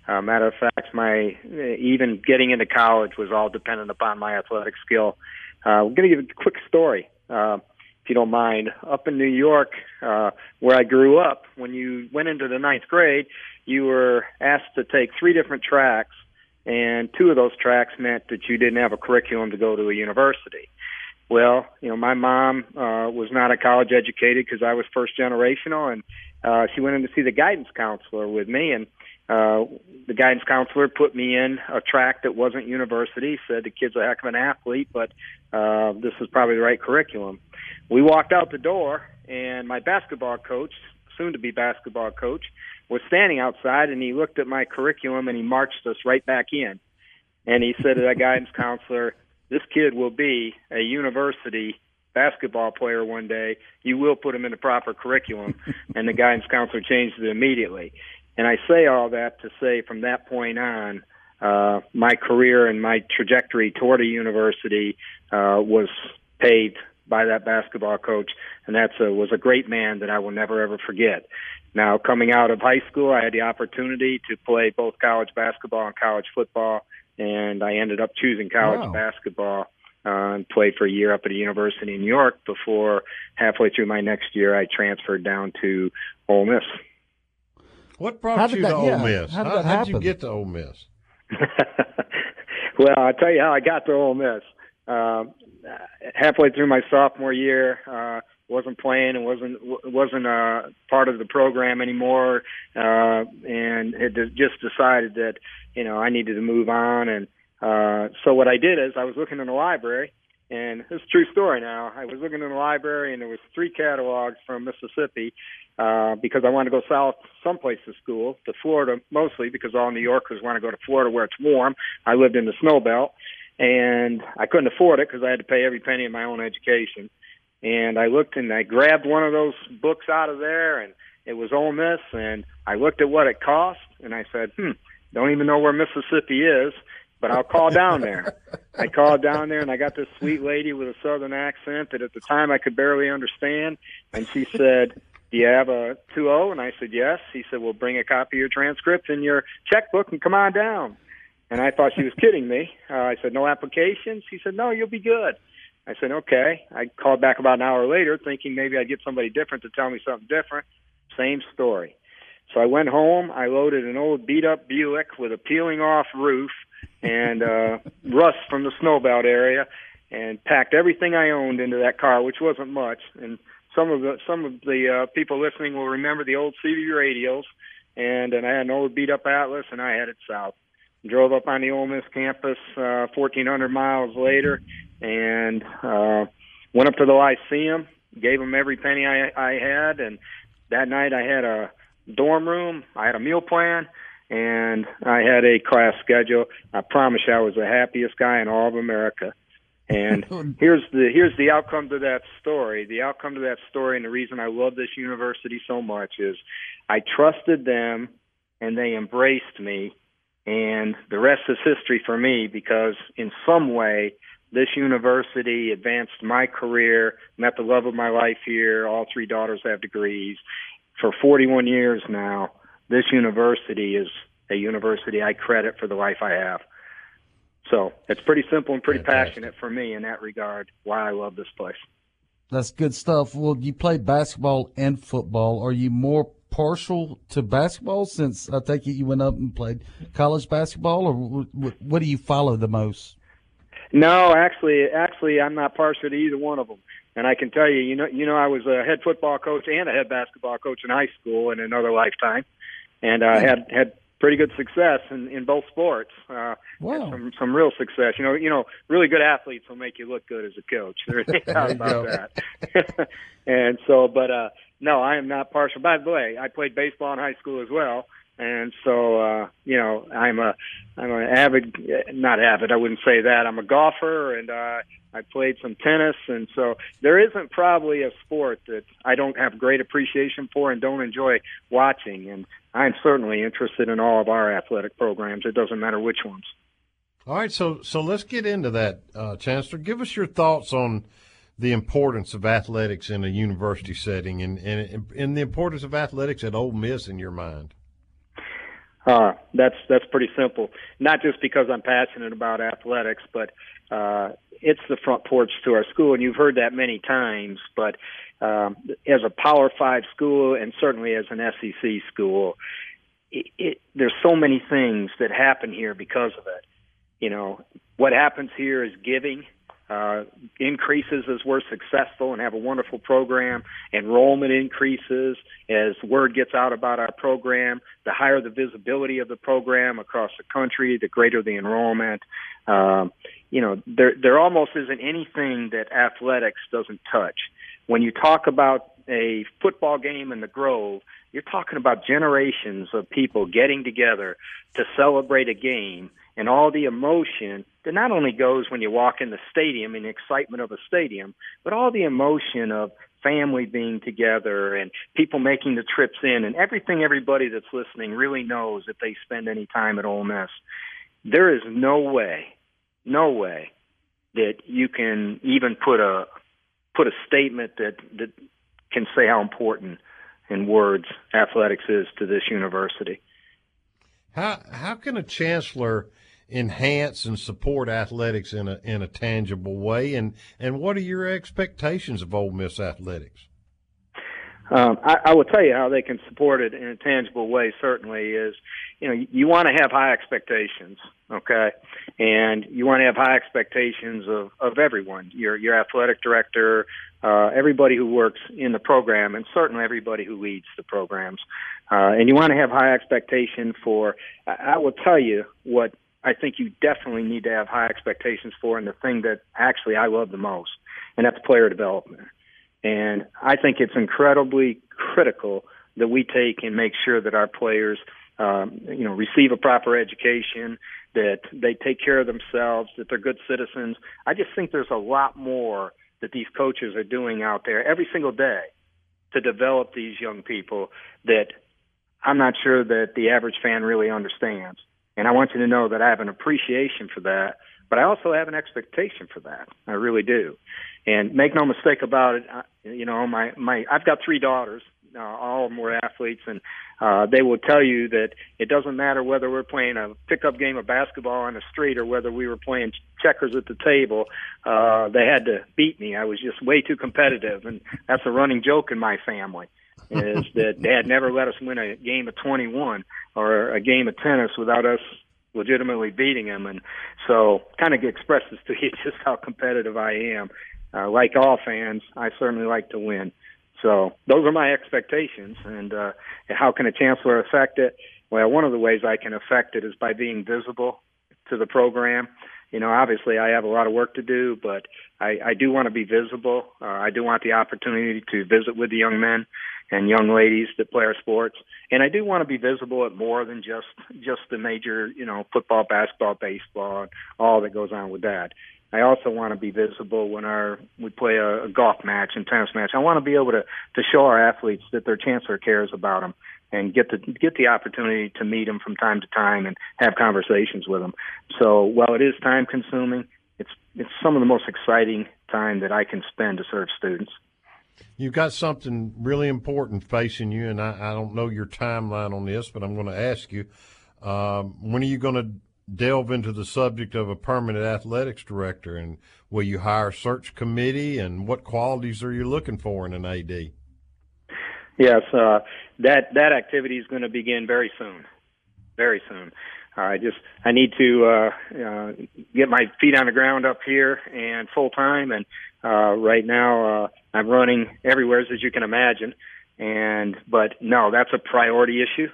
Uh, matter of fact, my even getting into college was all dependent upon my athletic skill. Uh, I'm going to give a quick story, uh, if you don't mind. Up in New York, uh, where I grew up, when you went into the ninth grade, you were asked to take three different tracks, and two of those tracks meant that you didn't have a curriculum to go to a university. Well, you know, my mom uh, was not a college educated because I was first generational, and uh, she went in to see the guidance counselor with me, and uh, the guidance counselor put me in a track that wasn't university. Said the kid's a heck of an athlete, but uh, this is probably the right curriculum. We walked out the door, and my basketball coach, soon to be basketball coach, was standing outside, and he looked at my curriculum and he marched us right back in. And he said to that guidance counselor, "This kid will be a university basketball player one day. You will put him in the proper curriculum." and the guidance counselor changed it immediately. And I say all that to say from that point on, uh, my career and my trajectory toward a university uh, was paved by that basketball coach, and that's a, was a great man that I will never ever forget. Now, coming out of high school, I had the opportunity to play both college basketball and college football, and I ended up choosing college Wow. basketball uh, and played for a year up at a university in New York before halfway through my next year, I transferred down to Ole Miss. What brought you that- to Ole yeah, Miss? how did how that how'd you get to Ole Miss? well, I'll tell you how I got to Ole Miss. Um, halfway through my sophomore year, uh, wasn't playing and wasn't wasn't uh, part of the program anymore, uh, and had just decided that you know I needed to move on. And uh, so what I did is I was looking in the library, And it's a true story now. I was looking in the library and there was three catalogs from Mississippi uh, because I wanted to go south someplace to school, to Florida mostly because all New Yorkers want to go to Florida where it's warm. I lived in the snow belt and I couldn't afford it because I had to pay every penny of my own education. And I looked and I grabbed one of those books out of there and it was Ole Miss and I looked at what it cost and I said, hmm, don't even know where Mississippi is but I'll call down there. I called down there and I got this sweet lady with a southern accent that at the time I could barely understand. And she said, Do you have a 2 0? And I said, Yes. He said, Well, bring a copy of your transcript and your checkbook and come on down. And I thought she was kidding me. Uh, I said, No applications? He said, No, you'll be good. I said, Okay. I called back about an hour later thinking maybe I'd get somebody different to tell me something different. Same story. So I went home. I loaded an old beat up Buick with a peeling off roof and uh, rust from the snowbelt area, and packed everything I owned into that car, which wasn't much. And some of the some of the uh, people listening will remember the old CB radios, and and I had an old beat up Atlas, and I headed south. Drove up on the Ole Miss campus uh, 1,400 miles later, and uh, went up to the Lyceum. Gave them every penny I, I had, and that night I had a dorm room. I had a meal plan and I had a class schedule. I promise you, I was the happiest guy in all of America. And here's the here's the outcome to that story. The outcome to that story, and the reason I love this university so much is I trusted them, and they embraced me, and the rest is history for me because in some way this university advanced my career, met the love of my life here. All three daughters have degrees. For 41 years now, this university is a university I credit for the life I have. So it's pretty simple and pretty Fantastic. passionate for me in that regard. Why I love this place. That's good stuff. Well, you play basketball and football. Are you more partial to basketball since I take it you went up and played college basketball, or what do you follow the most? No, actually, actually, I'm not partial to either one of them. And I can tell you, you know, you know, I was a head football coach and a head basketball coach in high school in another lifetime and uh, had had pretty good success in, in both sports. Uh, wow. Some some real success. You know, you know, really good athletes will make you look good as a coach. There's no doubt about that. and so, but uh, no, I am not partial. By the way, I played baseball in high school as well. And so, uh, you know, I'm a, I'm an avid, not avid, I wouldn't say that. I'm a golfer and, uh, I played some tennis. And so there isn't probably a sport that I don't have great appreciation for and don't enjoy watching. And I'm certainly interested in all of our athletic programs. It doesn't matter which ones. All right, so so let's get into that, uh, Chancellor. Give us your thoughts on the importance of athletics in a university setting, and, and and the importance of athletics at Ole Miss in your mind. Uh, that's that's pretty simple. Not just because I'm passionate about athletics, but uh, it's the front porch to our school, and you've heard that many times. But um, as a Power Five school, and certainly as an SEC school, it, it, there's so many things that happen here because of it. You know, what happens here is giving uh, increases as we're successful and have a wonderful program. Enrollment increases as word gets out about our program. The higher the visibility of the program across the country, the greater the enrollment. Um, you know, there there almost isn't anything that athletics doesn't touch. When you talk about a football game in the Grove, you're talking about generations of people getting together to celebrate a game and all the emotion that not only goes when you walk in the stadium and the excitement of a stadium, but all the emotion of family being together and people making the trips in and everything everybody that's listening really knows if they spend any time at Ole Miss. There is no way, no way that you can even put a put a statement that that can say how important in words athletics is to this university. How how can a chancellor enhance and support athletics in a in a tangible way? And and what are your expectations of Ole Miss athletics? Um, I, I will tell you how they can support it in a tangible way. Certainly, is you know you, you want to have high expectations, okay, and you want to have high expectations of of everyone. Your your athletic director, uh, everybody who works in the program, and certainly everybody who leads the programs. Uh, and you want to have high expectation for. I, I will tell you what I think you definitely need to have high expectations for, and the thing that actually I love the most, and that's player development. And I think it's incredibly critical that we take and make sure that our players, um, you know, receive a proper education, that they take care of themselves, that they're good citizens. I just think there's a lot more that these coaches are doing out there every single day to develop these young people that I'm not sure that the average fan really understands. And I want you to know that I have an appreciation for that, but I also have an expectation for that. I really do. And make no mistake about it, I, you know, my my I've got three daughters uh, all of them were athletes, and uh, they will tell you that it doesn't matter whether we're playing a pickup game of basketball on the street or whether we were playing checkers at the table. Uh, they had to beat me. I was just way too competitive, and that's a running joke in my family. Is that Dad never let us win a game of 21 or a game of tennis without us legitimately beating him, and so kind of expresses to you just how competitive I am. Uh, like all fans, I certainly like to win. So those are my expectations. And uh, how can a chancellor affect it? Well, one of the ways I can affect it is by being visible to the program. You know, obviously I have a lot of work to do, but I, I do want to be visible. Uh, I do want the opportunity to visit with the young men and young ladies that play our sports, and I do want to be visible at more than just just the major, you know, football, basketball, baseball, and all that goes on with that. I also want to be visible when our we play a, a golf match and tennis match. I want to be able to to show our athletes that their chancellor cares about them and get the get the opportunity to meet them from time to time and have conversations with them. So while it is time consuming, it's it's some of the most exciting time that I can spend to serve students. You've got something really important facing you, and I, I don't know your timeline on this, but I'm going to ask you: um, when are you going to delve into the subject of a permanent athletics director and will you hire a search committee and what qualities are you looking for in an AD? Yes, uh, that that activity is going to begin very soon, very soon. I just I need to uh, uh, get my feet on the ground up here and full time. And uh, right now uh, I'm running everywhere as you can imagine. And but no, that's a priority issue.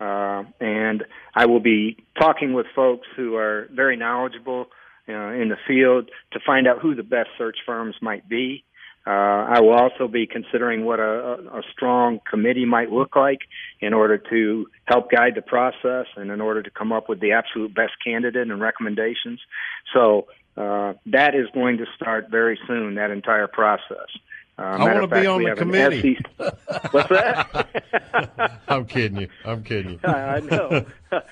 Uh, and I will be talking with folks who are very knowledgeable uh, in the field to find out who the best search firms might be. Uh, I will also be considering what a, a strong committee might look like in order to help guide the process and in order to come up with the absolute best candidate and recommendations. So uh, that is going to start very soon, that entire process. Uh, I want to be on the committee. What's that? I'm kidding you. I'm kidding you. I know.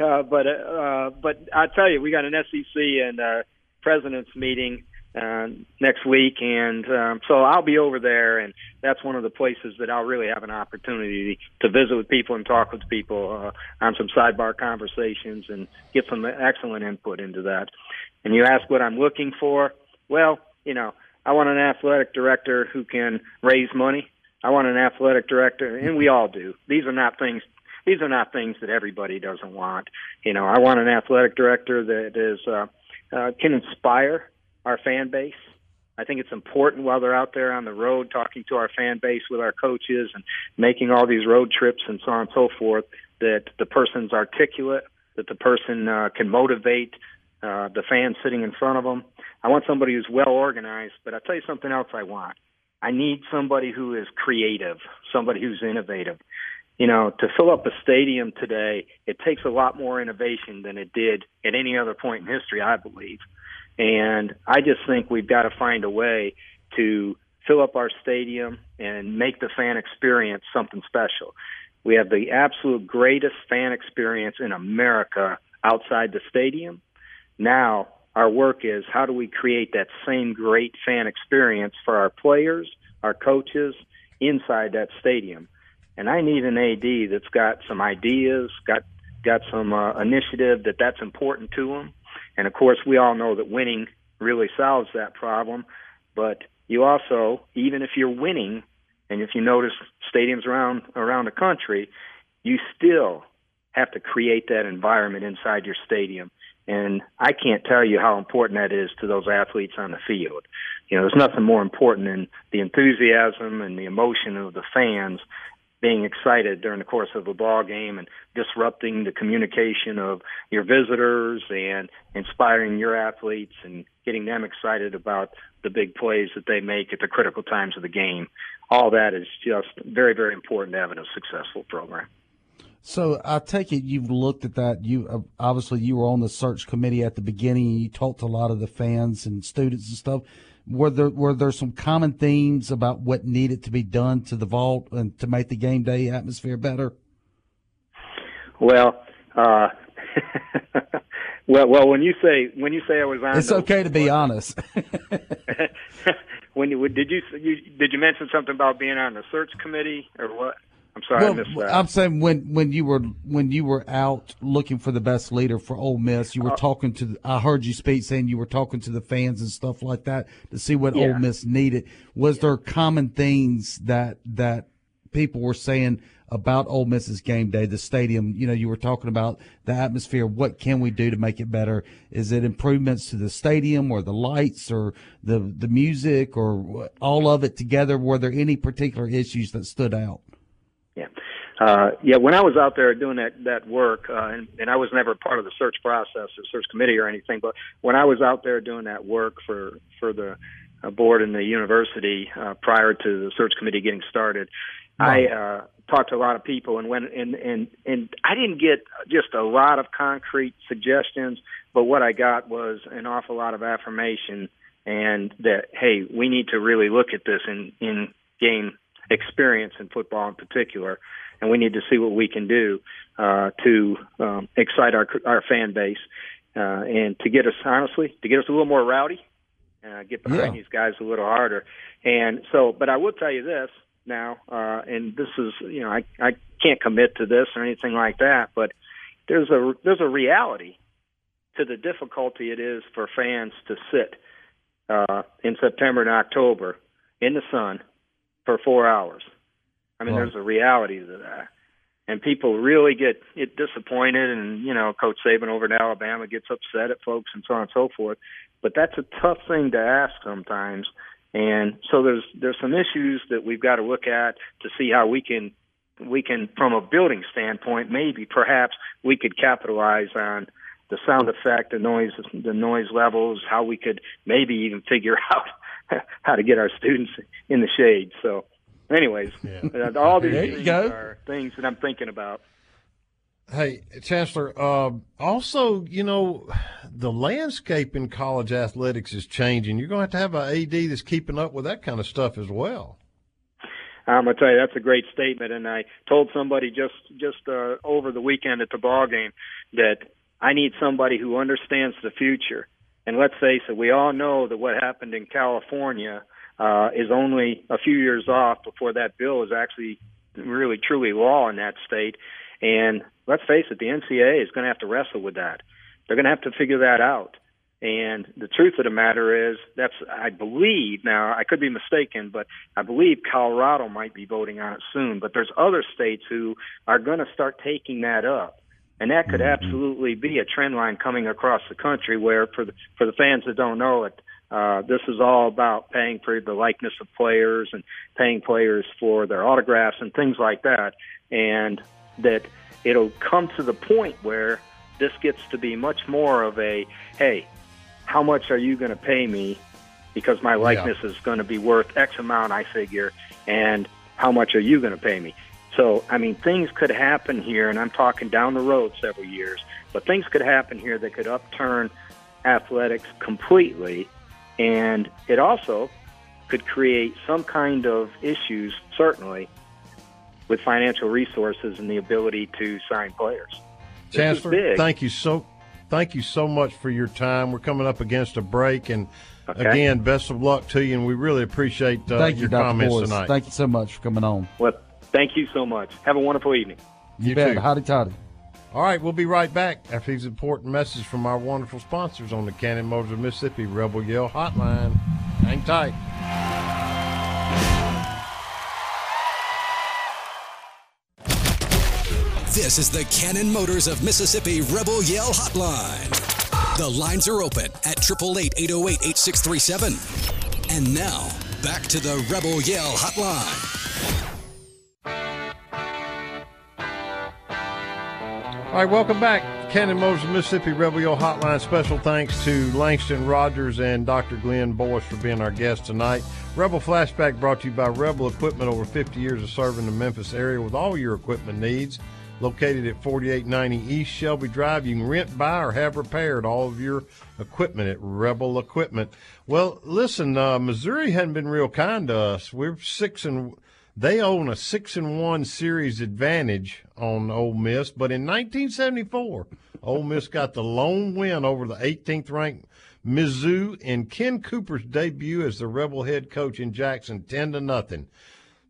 Uh, but uh, but I tell you, we got an SEC and uh, president's meeting uh, next week, and um, so I'll be over there, and that's one of the places that I'll really have an opportunity to visit with people and talk with people uh, on some sidebar conversations and get some excellent input into that. And you ask what I'm looking for? Well, you know, I want an athletic director who can raise money. I want an athletic director, and we all do. These are not things. These are not things that everybody doesn't want. You know, I want an athletic director that is uh, uh, can inspire our fan base. I think it's important while they're out there on the road talking to our fan base with our coaches and making all these road trips and so on and so forth that the person's articulate, that the person uh, can motivate uh, the fans sitting in front of them. I want somebody who's well organized, but I'll tell you something else I want. I need somebody who is creative, somebody who's innovative. You know, to fill up a stadium today, it takes a lot more innovation than it did at any other point in history, I believe. And I just think we've got to find a way to fill up our stadium and make the fan experience something special. We have the absolute greatest fan experience in America outside the stadium. Now, our work is how do we create that same great fan experience for our players, our coaches inside that stadium. And I need an AD that's got some ideas, got got some uh, initiative that that's important to them. And of course, we all know that winning really solves that problem. But you also, even if you're winning, and if you notice stadiums around around the country, you still have to create that environment inside your stadium. And I can't tell you how important that is to those athletes on the field. You know, there's nothing more important than the enthusiasm and the emotion of the fans being excited during the course of a ball game and disrupting the communication of your visitors and inspiring your athletes and getting them excited about the big plays that they make at the critical times of the game. All that is just very, very important to having a successful program. So I take it you've looked at that. You uh, obviously you were on the search committee at the beginning. You talked to a lot of the fans and students and stuff. Were there were there some common themes about what needed to be done to the Vaught and to make the game day atmosphere better? Well, uh, well, well. When you say when you say I was on, it's okay to be honest. when you did you, you did you mention something about being on the search committee or what? I'm sorry, well, I missed that. I'm saying when when you were when you were out looking for the best leader for Ole Miss, you were uh, talking to. I heard you speak saying you were talking to the fans and stuff like that to see what yeah. Ole Miss needed. Was yeah. there common things that that people were saying about Ole Miss's game day, the stadium? You know, you were talking about the atmosphere. What can we do to make it better? Is it improvements to the stadium or the lights or the the music or all of it together? Were there any particular issues that stood out? Yeah. Uh, yeah, when I was out there doing that that work, uh, and, and I was never part of the search process or search committee or anything, but when I was out there doing that work for for the uh, board and the university uh, prior to the search committee getting started, I uh, talked to a lot of people and went and and and I didn't get just a lot of concrete suggestions, but what I got was an awful lot of affirmation and that hey, we need to really look at this in in game experience in football in particular, and we need to see what we can do uh, to um, excite our our fan base uh, and to get us honestly to get us a little more rowdy, uh, get behind yeah. these guys a little harder. And so, but I will tell you this now, uh, and this is you know I I can't commit to this or anything like that, but there's a there's a reality to the difficulty it is for fans to sit uh, in September and October in the sun for four hours. I mean, there's a reality to that. And people really get, get disappointed, and you know, Coach Saban over in Alabama gets upset at folks, and so on and so forth. But that's a tough thing to ask sometimes. And so there's there's some issues that we've got to look at to see how we can we can, from a building standpoint, maybe perhaps we could capitalize on the sound effect, the noise, the noise levels, how we could maybe even figure out how to get our students in the shade. So, anyways, yeah. Uh, all these things are things that I'm thinking about. Hey, Chancellor. Uh, also, you know, the landscape in college athletics is changing. You're going to have to have an AD that's keeping up with that kind of stuff as well. I'm gonna tell you that's a great statement, and I told somebody just just uh, over the weekend at the ball game that I need somebody who understands the future and let's face it, we all know that what happened in California uh, is only a few years off before that bill is actually really truly law in that state. And let's face it, the NCAA is going to have to wrestle with that. They're going to have to figure that out. And the truth of the matter is, that's I believe now I could be mistaken, but I believe Colorado might be voting on it soon. But there's other states who are going to start taking that up and that could mm-hmm. absolutely be a trend line coming across the country. Where for the for the fans that don't know it, uh, this is all about paying for the likeness of players and paying players for their autographs and things like that, and that it'll come to the point where this gets to be much more of a hey, how much are you going to pay me? Because my likeness yeah. is going to be worth X amount, I figure, and how much are you going to pay me? So, I mean, things could happen here, and I'm talking down the road several years, but things could happen here that could upturn athletics completely. And it also could create some kind of issues, certainly, with financial resources and the ability to sign players. Chancellor, thank you so thank you so much for your time. We're coming up against a break, and okay. again, best of luck to you, and we really appreciate uh, thank your you, comments Boyce. tonight. Thank you so much for coming on. Well, Thank you so much. Have a wonderful evening. You, you bet. Too. Howdy, toddy. All right, we'll be right back after these important messages from our wonderful sponsors on the Cannon Motors of Mississippi Rebel Yell Hotline. Hang tight. This is the Cannon Motors of Mississippi Rebel Yell Hotline. The lines are open at 888 808 8637. And now, back to the Rebel Yell Hotline. All right, welcome back. Cannon Motors Mississippi Rebel Hotline. Special thanks to Langston Rogers and Dr. Glenn Boyce for being our guest tonight. Rebel Flashback brought to you by Rebel Equipment, over 50 years of serving the Memphis area with all your equipment needs. Located at 4890 East Shelby Drive, you can rent, buy, or have repaired all of your equipment at Rebel Equipment. Well, listen, uh, Missouri hadn't been real kind to us. We're six and they own a six and one series advantage on Ole Miss, but in 1974, Ole Miss got the lone win over the 18th ranked Mizzou in Ken Cooper's debut as the Rebel head coach in Jackson, 10 to nothing.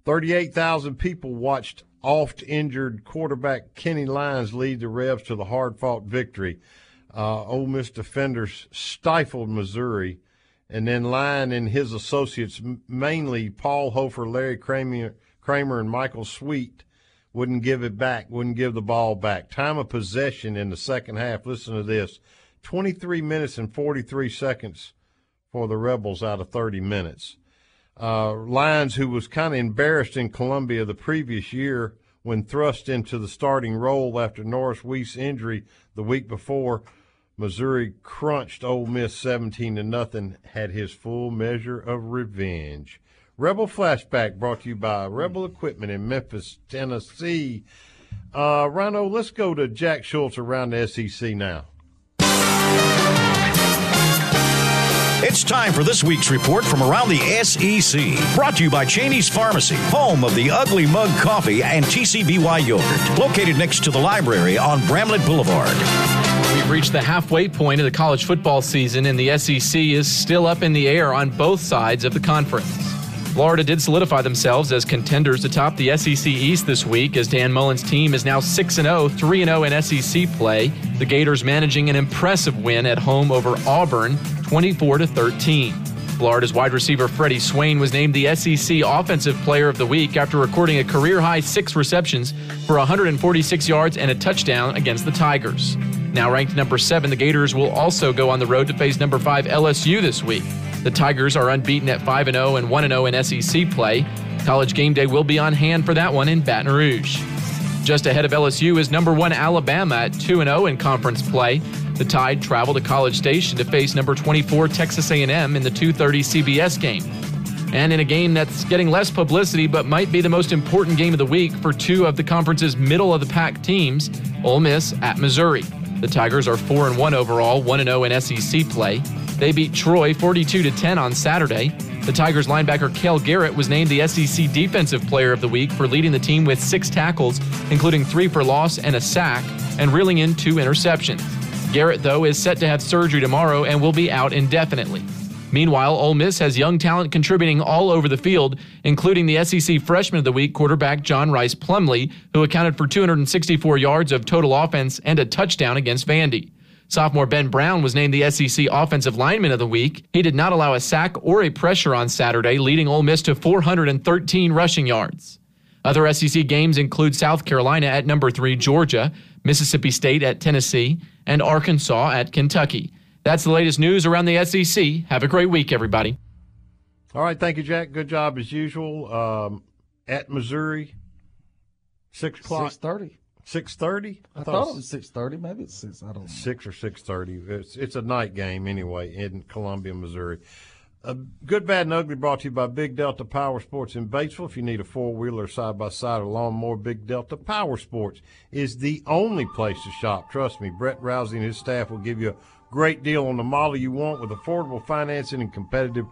38,000 people watched oft injured quarterback Kenny Lyons lead the Rebs to the hard fought victory. Uh, Ole Miss defenders stifled Missouri and then Lyon and his associates, mainly Paul Hofer, Larry Kramer, Kramer, and Michael Sweet, wouldn't give it back, wouldn't give the ball back. Time of possession in the second half, listen to this 23 minutes and 43 seconds for the Rebels out of 30 minutes. Uh, Lyons, who was kind of embarrassed in Columbia the previous year when thrust into the starting role after Norris Weese' injury the week before, Missouri crunched Ole Miss 17 to nothing, had his full measure of revenge. Rebel Flashback brought to you by Rebel Equipment in Memphis, Tennessee. Uh, Rhino, let's go to Jack Schultz around the SEC now. It's time for this week's report from around the SEC. Brought to you by Cheney's Pharmacy, home of the Ugly Mug Coffee and TCBY Yogurt, located next to the library on Bramlett Boulevard. Reached the halfway point of the college football season, and the SEC is still up in the air on both sides of the conference. Florida did solidify themselves as contenders atop the SEC East this week as Dan Mullen's team is now 6 0, 3 0 in SEC play. The Gators managing an impressive win at home over Auburn, 24 13. Florida's wide receiver Freddie Swain was named the SEC Offensive Player of the Week after recording a career high six receptions for 146 yards and a touchdown against the Tigers. Now ranked number seven, the Gators will also go on the road to face number five LSU this week. The Tigers are unbeaten at 5 0 and 1 0 in SEC play. College game day will be on hand for that one in Baton Rouge. Just ahead of LSU is number one Alabama at 2 0 in conference play. The Tide travel to College Station to face number 24 Texas A&M in the 2:30 CBS game. And in a game that's getting less publicity but might be the most important game of the week for two of the conference's middle of the pack teams, Ole Miss at Missouri. The Tigers are 4 and 1 overall, 1 0 in SEC play. They beat Troy 42 to 10 on Saturday. The Tigers linebacker Cale Garrett was named the SEC Defensive Player of the Week for leading the team with six tackles, including three for loss and a sack, and reeling in two interceptions. Garrett, though, is set to have surgery tomorrow and will be out indefinitely. Meanwhile, Ole Miss has young talent contributing all over the field, including the SEC Freshman of the Week quarterback John Rhys Plumlee, who accounted for 264 yards of total offense and a touchdown against Vandy. Sophomore Ben Brown was named the SEC Offensive Lineman of the Week. He did not allow a sack or a pressure on Saturday, leading Ole Miss to 413 rushing yards. Other SEC games include South Carolina at number three Georgia, Mississippi State at Tennessee, and Arkansas at Kentucky. That's the latest news around the SEC. Have a great week, everybody. All right, thank you, Jack. Good job as usual. Um, at Missouri, six o'clock. Six thirty. Six thirty. I, I thought, it was six thirty. Maybe it's six. I don't know. Six or six thirty. It's it's a night game anyway in Columbia, Missouri. A good, bad, and ugly brought to you by Big Delta Power Sports in Batesville. If you need a four wheeler, side by side, or lawnmower, Big Delta Power Sports is the only place to shop. Trust me, Brett Rousey and his staff will give you a great deal on the model you want with affordable financing and competitive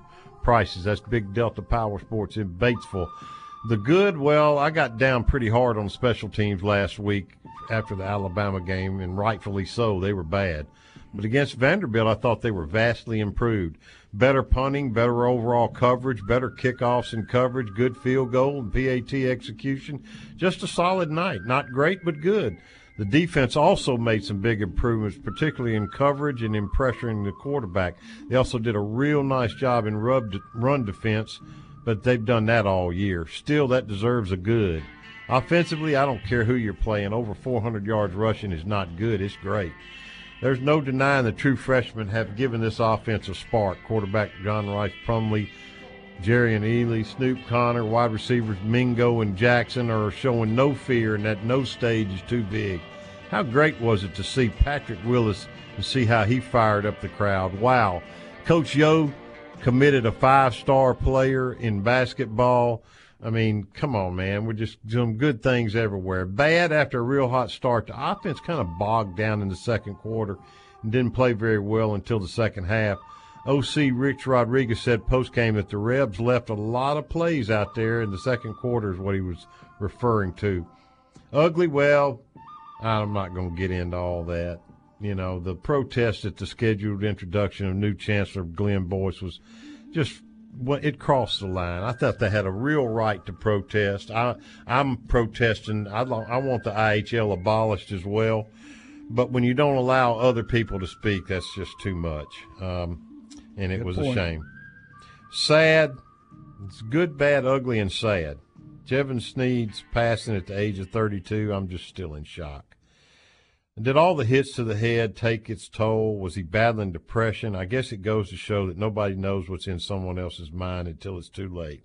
prices. That's Big Delta Power Sports in Batesville. The good, well, I got down pretty hard on special teams last week after the Alabama game, and rightfully so. They were bad. But against Vanderbilt, I thought they were vastly improved. Better punting, better overall coverage, better kickoffs and coverage, good field goal and PAT execution. Just a solid night. Not great, but good. The defense also made some big improvements, particularly in coverage and in pressuring the quarterback. They also did a real nice job in run defense, but they've done that all year. Still, that deserves a good. Offensively, I don't care who you're playing. Over 400 yards rushing is not good. It's great. There's no denying the true freshmen have given this offense a spark. Quarterback John Rhys Jerrion Ealy, Snoop Conner, wide receivers Mingo and Jackson are showing no fear, and that no stage is too big. How great was it to see Patrick Willis and see how he fired up the crowd? Wow. Coach Yo committed a five star player in basketball. I mean, come on, man. We're just doing good things everywhere. Bad after a real hot start. The offense kind of bogged down in the second quarter and didn't play very well until the second half. OC Rich Rodriguez said post game that the Rebs left a lot of plays out there in the second quarter, is what he was referring to. Ugly, well, I'm not going to get into all that. You know, the protest at the scheduled introduction of new Chancellor Glenn Boyce was just it crossed the line. I thought they had a real right to protest. I, I'm protesting. I, I want the IHL abolished as well. But when you don't allow other people to speak, that's just too much. Um, and it Good was point. a shame. Sad. It's good, bad, ugly, and sad. Jevan Snead's passing at the age of 32. I'm just still in shock. And did all the hits to the head take its toll? Was he battling depression? I guess it goes to show that nobody knows what's in someone else's mind until it's too late.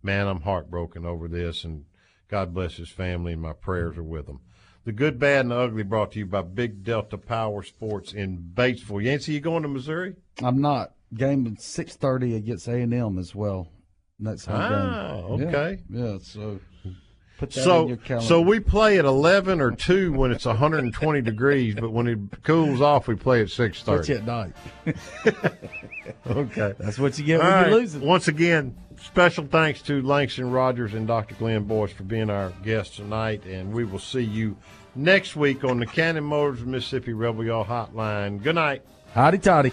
Man, I'm heartbroken over this, and God bless his family, and my prayers are with him. The good, bad, and the ugly brought to you by Big Delta Power Sports in Batesville. Yancy, you going to Missouri? I'm not. Game at six thirty against A and M as well. Next home Ah, game. okay. Yeah, yeah, so put that in So, your calendar. so we play at 11 or 2 when it's 120 degrees, but when it cools off, we play at 6:30. That's at night. okay. That's what you get All when right. you're losing. Once again, special thanks to Langston Rogers and Dr. Glenn Boyce for being our guests tonight, and we will see you next week on the Cannon Motors Mississippi Rebel Yell Hotline. Good night. Howdy toddy.